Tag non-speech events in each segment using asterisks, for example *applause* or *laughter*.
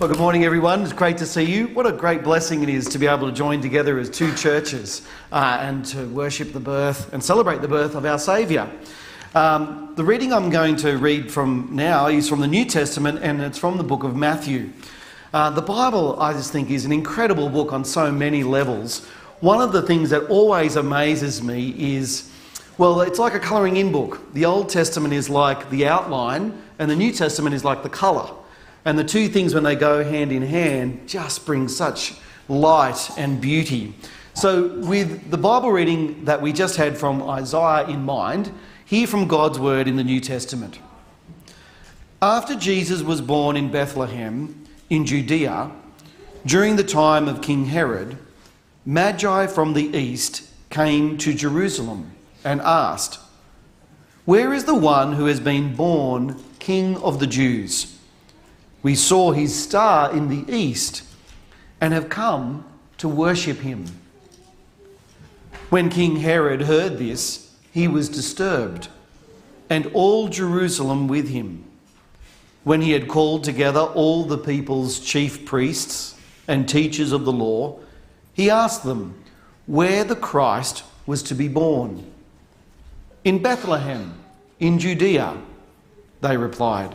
Well, good morning, everyone. It's great to see you. What a great blessing it is to be able to join together as two churches uh, and to worship the birth and celebrate the birth of our Saviour. Um, the reading I'm going to read from now is from the New Testament and it's from the book of Matthew. Uh, the Bible, I just think, is an incredible book on so many levels. One of the things that always amazes me is well, it's like a colouring in book. The Old Testament is like the outline, and the New Testament is like the colour. And the two things, when they go hand in hand, just bring such light and beauty. So, with the Bible reading that we just had from Isaiah in mind, hear from God's word in the New Testament. After Jesus was born in Bethlehem in Judea, during the time of King Herod, Magi from the east came to Jerusalem and asked, Where is the one who has been born King of the Jews? We saw his star in the east and have come to worship him. When King Herod heard this, he was disturbed, and all Jerusalem with him. When he had called together all the people's chief priests and teachers of the law, he asked them where the Christ was to be born. In Bethlehem, in Judea, they replied.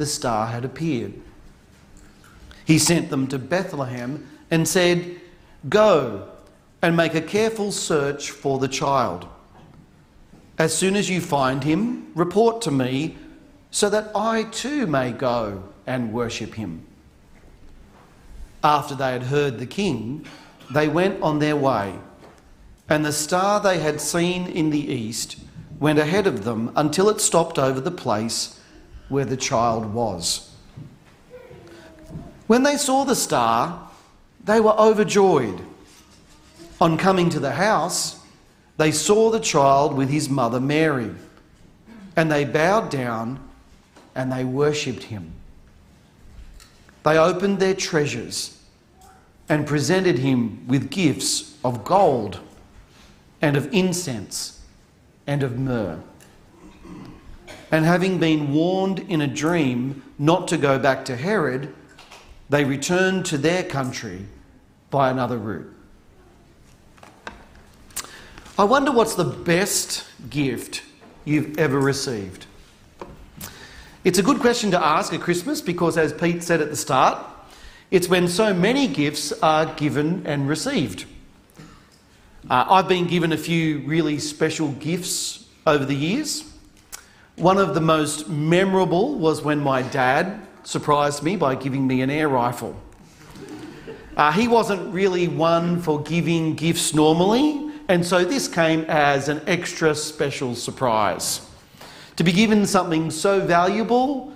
the star had appeared. He sent them to Bethlehem and said, Go and make a careful search for the child. As soon as you find him, report to me so that I too may go and worship him. After they had heard the king, they went on their way, and the star they had seen in the east went ahead of them until it stopped over the place where the child was. When they saw the star, they were overjoyed. On coming to the house, they saw the child with his mother Mary, and they bowed down and they worshipped him. They opened their treasures and presented him with gifts of gold and of incense and of myrrh. And having been warned in a dream not to go back to Herod, they returned to their country by another route. I wonder what's the best gift you've ever received? It's a good question to ask at Christmas because, as Pete said at the start, it's when so many gifts are given and received. Uh, I've been given a few really special gifts over the years. One of the most memorable was when my dad surprised me by giving me an air rifle. Uh, he wasn't really one for giving gifts normally, and so this came as an extra special surprise. To be given something so valuable,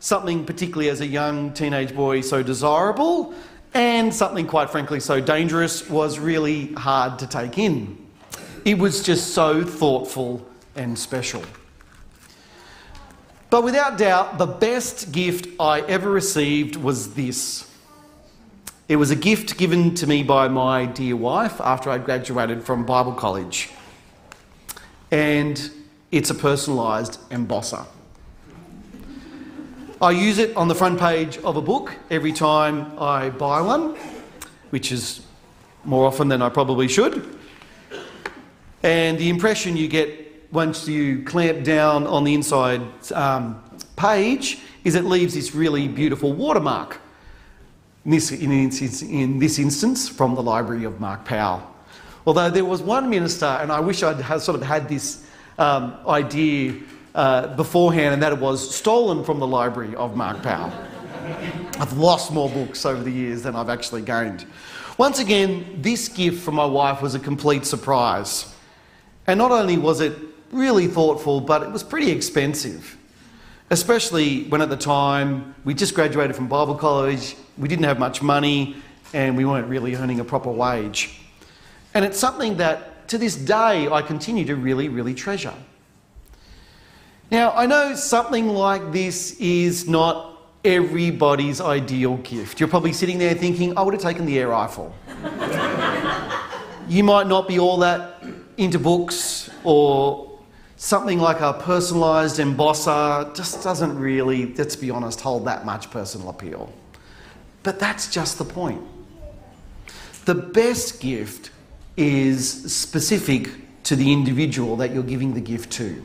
something particularly as a young teenage boy so desirable, and something quite frankly so dangerous was really hard to take in. It was just so thoughtful and special. But without doubt, the best gift I ever received was this. It was a gift given to me by my dear wife after I graduated from Bible college. And it's a personalised embosser. I use it on the front page of a book every time I buy one, which is more often than I probably should. And the impression you get once you clamp down on the inside um, page is it leaves this really beautiful watermark. In this, in, in this instance, from the library of Mark Powell. Although there was one minister, and I wish I'd sort of had this um, idea uh, beforehand, and that it was stolen from the library of Mark Powell. I've lost more books over the years than I've actually gained. Once again, this gift from my wife was a complete surprise. And not only was it really thoughtful, but it was pretty expensive. especially when at the time we just graduated from Bible college, we didn't have much money, and we weren't really earning a proper wage. And it's something that to this day I continue to really, really treasure. Now, I know something like this is not everybody's ideal gift. You're probably sitting there thinking, I would have taken the air rifle. *laughs* you might not be all that into books or something like a personalised embosser just doesn't really, let's be honest, hold that much personal appeal. But that's just the point. The best gift is specific to the individual that you're giving the gift to.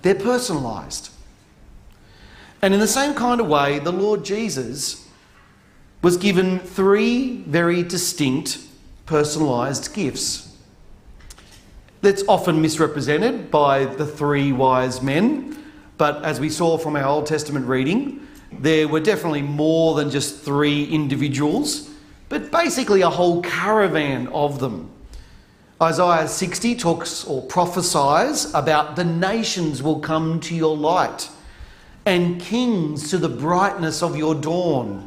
They're personalised. And in the same kind of way, the Lord Jesus was given three very distinct personalised gifts. That's often misrepresented by the three wise men, but as we saw from our Old Testament reading, there were definitely more than just three individuals, but basically a whole caravan of them. Isaiah 60 talks or prophesies about the nations will come to your light and kings to the brightness of your dawn.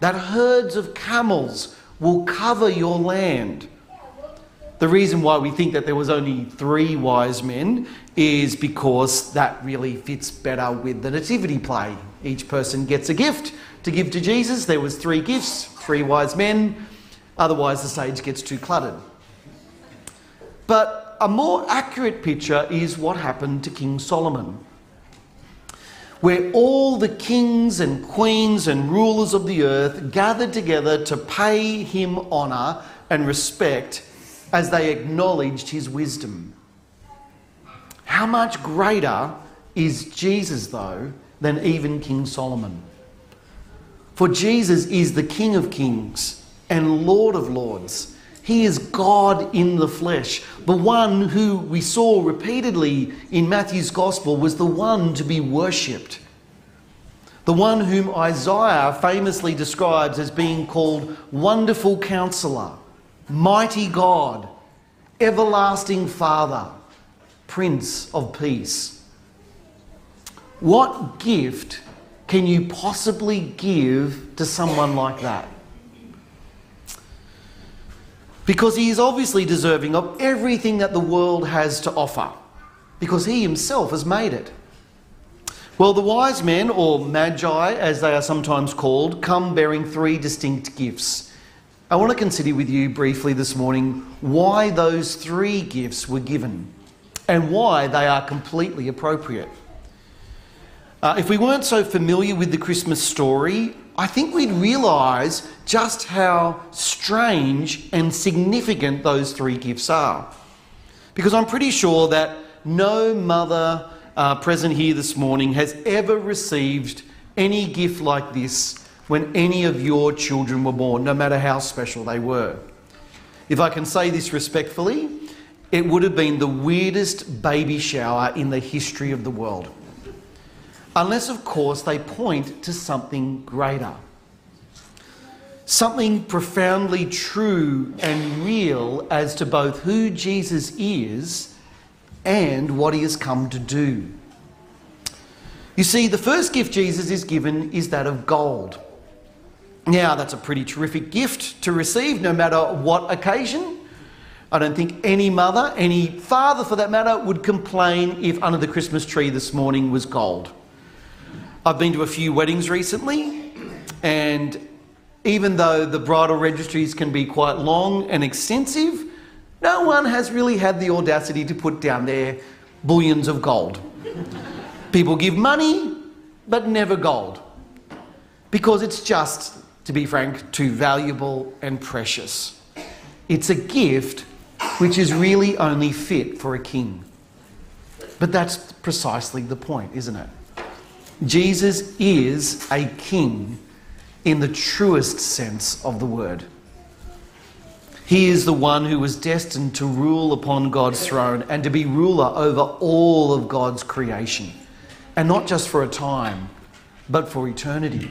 That herds of camels will cover your land. The reason why we think that there was only three wise men is because that really fits better with the nativity play. Each person gets a gift to give to Jesus. There was three gifts, three wise men. Otherwise the stage gets too cluttered. But a more accurate picture is what happened to King Solomon where all the kings and queens and rulers of the earth gathered together to pay him honour and respect as they acknowledged his wisdom. How much greater is Jesus, though, than even King Solomon? For Jesus is the King of kings and Lord of lords. He is God in the flesh. The one who we saw repeatedly in Matthew's Gospel was the one to be worshipped. The one whom Isaiah famously describes as being called Wonderful Counselor, Mighty God, Everlasting Father, Prince of Peace. What gift can you possibly give to someone like that? because he is obviously deserving of everything that the world has to offer, because he himself has made it. Well, the wise men, or magi as they are sometimes called, come bearing three distinct gifts. I want to consider with you briefly this morning why those three gifts were given and why they are completely appropriate. Uh, if we weren't so familiar with the Christmas story, I think we'd realise just how strange and significant those three gifts are. Because I'm pretty sure that no mother uh, present here this morning has ever received any gift like this when any of your children were born, no matter how special they were. If I can say this respectfully, it would have been the weirdest baby shower in the history of the world. Unless, of course, they point to something greater. Something profoundly true and real as to both who Jesus is and what he has come to do. You see, the first gift Jesus is given is that of gold. Now, that's a pretty terrific gift to receive, no matter what occasion. I don't think any mother, any father for that matter, would complain if under the Christmas tree this morning was gold. I've been to a few weddings recently, and even though the bridal registries can be quite long and extensive, no one has really had the audacity to put down their bullions of gold. People give money, but never gold. Because it's just, to be frank, too valuable and precious. It's a gift which is really only fit for a king. But that's precisely the point, isn't it? Jesus is a king in the truest sense of the word. He is the one who was destined to rule upon God's throne and to be ruler over all of God's creation. And not just for a time, but for eternity.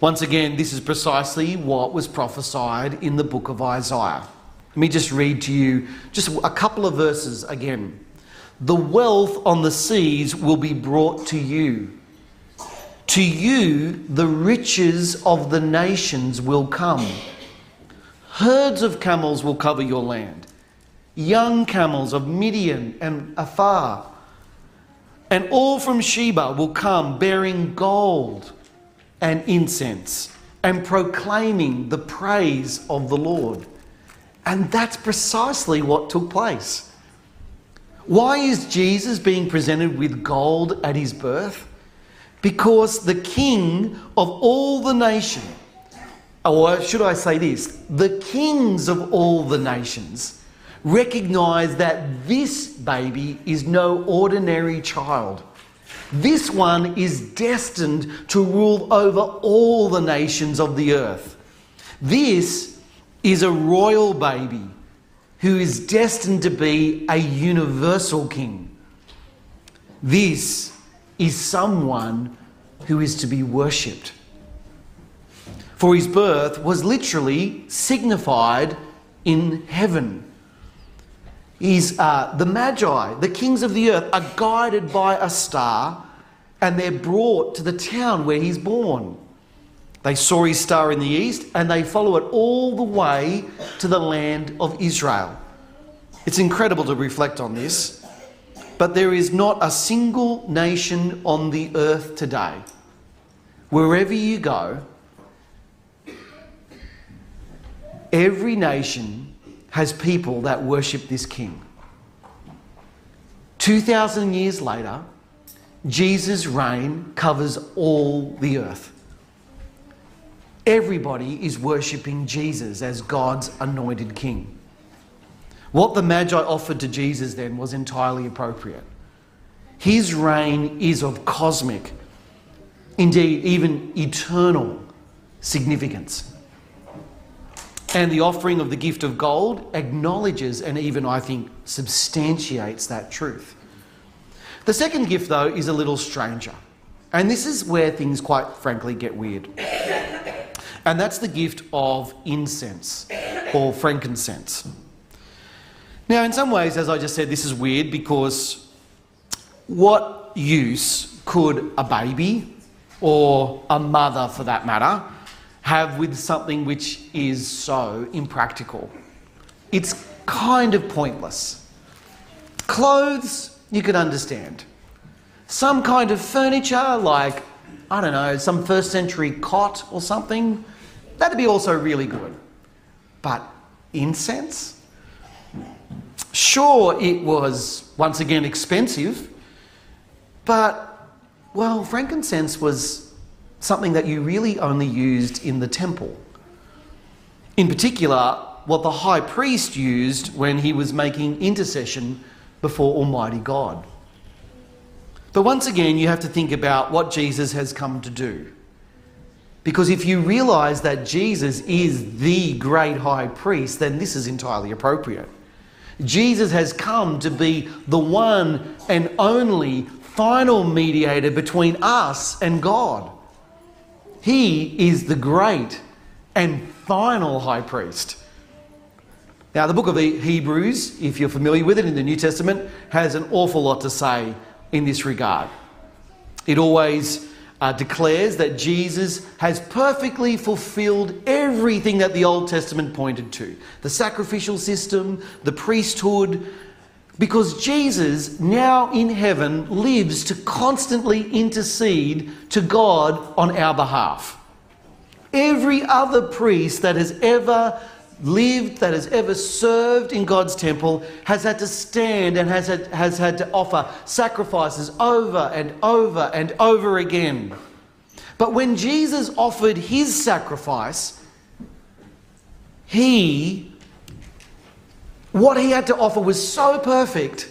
Once again, this is precisely what was prophesied in the book of Isaiah. Let me just read to you just a couple of verses again. the wealth on the seas will be brought to you. To you, the riches of the nations will come. Herds of camels will cover your land, young camels of Midian and Ephah. And all from Sheba will come bearing gold and incense and proclaiming the praise of the Lord. And that's precisely what took place. Why is Jesus being presented with gold at his birth? Because the king of all the nation, uh, or should I say this, the kings of all the nations recognize that this baby is no ordinary child. This one is destined to rule over all the nations of the earth. This is a royal baby who is destined to be a universal king. This is someone who is to be worshipped. For his birth was literally signified in heaven. He's uh, the Magi, the kings of the earth, are guided by a star and they're brought to the town where he's born. They saw his star in the east and they follow it all the way to the land of Israel. It's incredible to reflect on this, but there is not a single nation on the earth today, wherever you go, every nation has people that worship this king. 2,000 years later, Jesus' reign covers all the earth. Everybody is worshipping Jesus as God's anointed king. What the Magi offered to Jesus then was entirely appropriate. His reign is of cosmic, indeed, even eternal significance. And the offering of the gift of gold acknowledges and even, I think, substantiates that truth. The second gift, though, is a little stranger. And this is where things, quite frankly, get weird. And that's the gift of incense or frankincense. Now, in some ways, as I just said, this is weird because what use could a baby or a mother, for that matter, have with something which is so impractical? It's kind of pointless. Clothes, you could understand. Some kind of furniture, like, I don't know, some first century cot or something, that'd be also really good. But incense? Sure, it was once again expensive, but well, frankincense was something that you really only used in the temple. In particular, what the high priest used when he was making intercession before Almighty God. But once again, you have to think about what Jesus has come to do. Because if you realize that Jesus is the great high priest, then this is entirely appropriate. Jesus has come to be the one and only final mediator between us and God. He is the great and final high priest. Now, the book of Hebrews, if you're familiar with it in the New Testament, has an awful lot to say in this regard. It always uh, declares that Jesus has perfectly fulfilled everything that the Old Testament pointed to the sacrificial system, the priesthood, because Jesus, now in heaven, lives to constantly intercede to God on our behalf. Every other priest that has ever lived, that has ever served in God's temple, has had to stand and has had, has had to offer sacrifices over and over and over again. But when Jesus offered his sacrifice, he, what he had to offer was so perfect,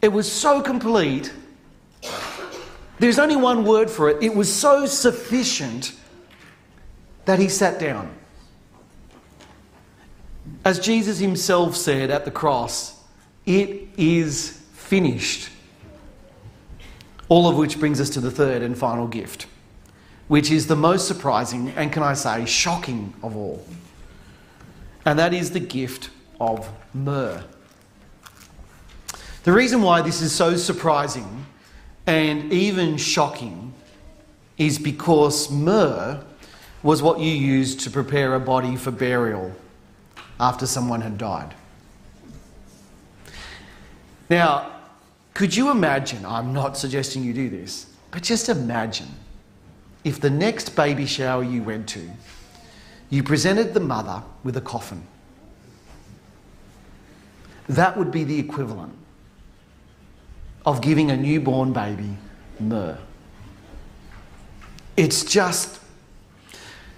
it was so complete. There's only one word for it. It was so sufficient that he sat down. As Jesus himself said at the cross, it is finished. All of which brings us to the third and final gift, which is the most surprising and, can I say, shocking of all. And that is the gift of myrrh. The reason why this is so surprising and even shocking is because myrrh was what you used to prepare a body for burial after someone had died. Now, could you imagine? I'm not suggesting you do this, but just imagine if the next baby shower you went to, you presented the mother with a coffin. That would be the equivalent of giving a newborn baby myrrh. It's just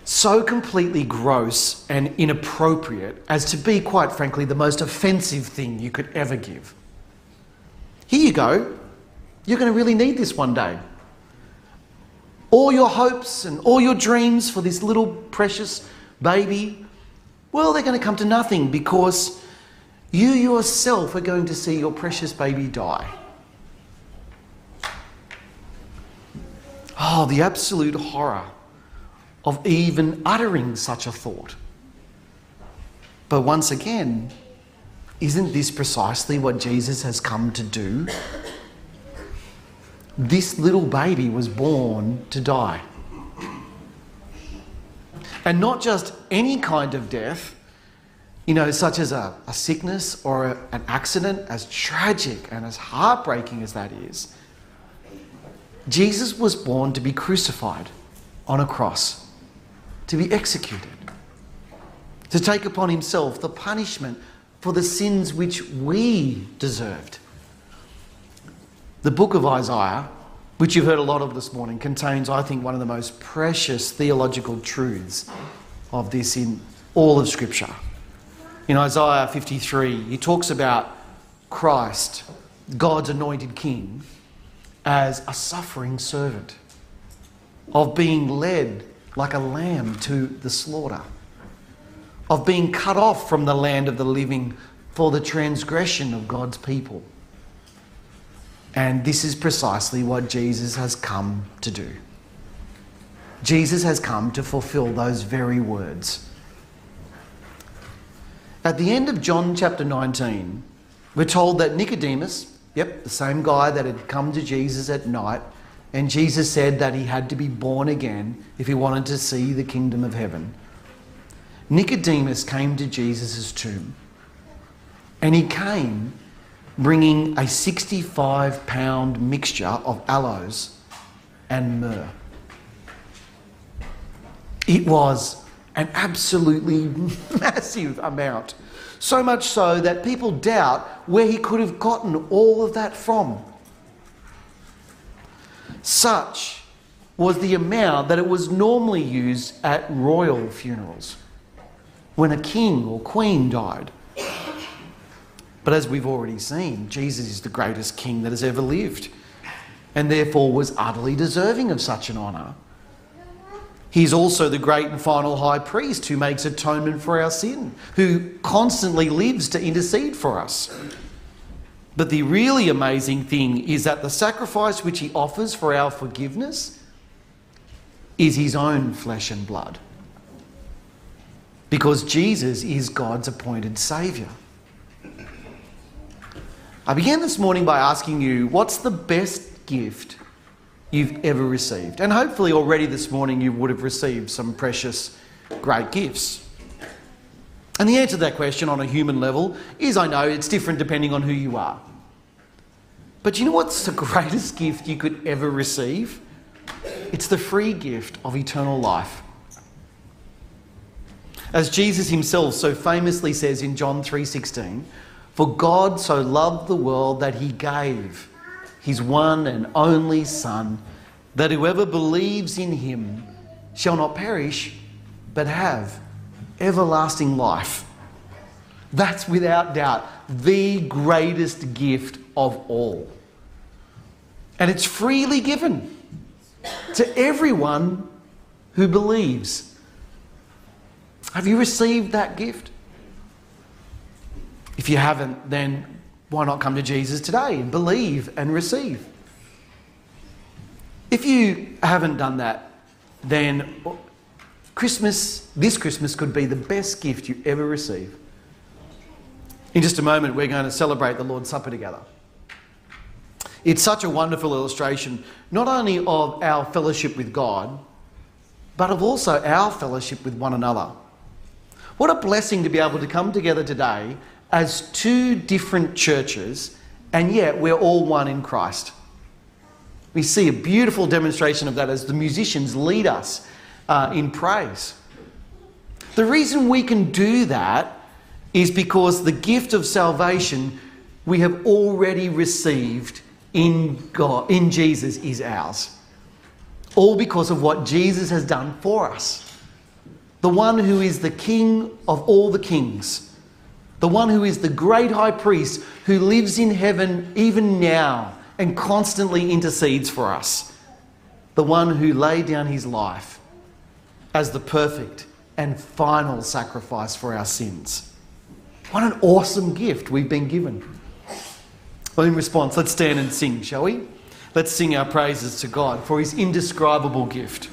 so completely gross and inappropriate as to be, quite frankly, the most offensive thing you could ever give. Here you go. You're going to really need this one day. All your hopes and all your dreams for this little precious baby, well, they're going to come to nothing because you yourself are going to see your precious baby die. Oh, the absolute horror of even uttering such a thought. But once again, isn't this precisely what Jesus has come to do? This little baby was born to die. And not just any kind of death, you know, such as a, a sickness or a, an accident, as tragic and as heartbreaking as that is. Jesus was born to be crucified on a cross, to be executed, to take upon himself the punishment for the sins which we deserved. The book of Isaiah, which you've heard a lot of this morning, contains, I think, one of the most precious theological truths of this in all of Scripture. In Isaiah 53, he talks about Christ, God's anointed King as a suffering servant, of being led like a lamb to the slaughter, of being cut off from the land of the living for the transgression of God's people. And this is precisely what Jesus has come to do. Jesus has come to fulfill those very words. At the end of John chapter 19, we're told that Nicodemus, Yep, the same guy that had come to Jesus at night. And Jesus said that he had to be born again if he wanted to see the kingdom of heaven. Nicodemus came to Jesus' tomb. And he came bringing a 65 pound mixture of aloes and myrrh. It was an absolutely *laughs* massive amount. So much so that people doubt where he could have gotten all of that from. Such was the amount that it was normally used at royal funerals when a king or queen died. But as we've already seen, Jesus is the greatest king that has ever lived and therefore was utterly deserving of such an honour. He's also the great and final high priest who makes atonement for our sin, who constantly lives to intercede for us. But the really amazing thing is that the sacrifice which he offers for our forgiveness is his own flesh and blood. Because Jesus is God's appointed Saviour. I began this morning by asking you what's the best gift you've ever received. And hopefully, already this morning, you would have received some precious, great gifts. And the answer to that question on a human level is I know it's different depending on who you are. But you know what's the *laughs* greatest gift you could ever receive? It's the free gift of eternal life. As Jesus himself so famously says in John 3:16, "For God so loved the world that he gave his one and only Son, that whoever believes in him shall not perish, but have everlasting life. That's without doubt the greatest gift of all. And it's freely given to everyone who believes. Have you received that gift? If you haven't, then why not come to Jesus today and believe and receive? If you haven't done that, then Christmas, this Christmas, could be the best gift you ever receive. In just a moment, we're going to celebrate the Lord's Supper together. It's such a wonderful illustration, not only of our fellowship with God, but of also our fellowship with one another. What a blessing to be able to come together today as two different churches, and yet we're all one in Christ. We see a beautiful demonstration of that as the musicians lead us uh, in praise. The reason we can do that is because the gift of salvation we have already received in God, in Jesus, is ours. All because of what Jesus has done for us. The one who is the King of all the kings, the one who is the great high priest who lives in heaven even now and constantly intercedes for us. The one who laid down his life as the perfect and final sacrifice for our sins. What an awesome gift we've been given. Well, in response, let's stand and sing, shall we? Let's sing our praises to God for his indescribable gift.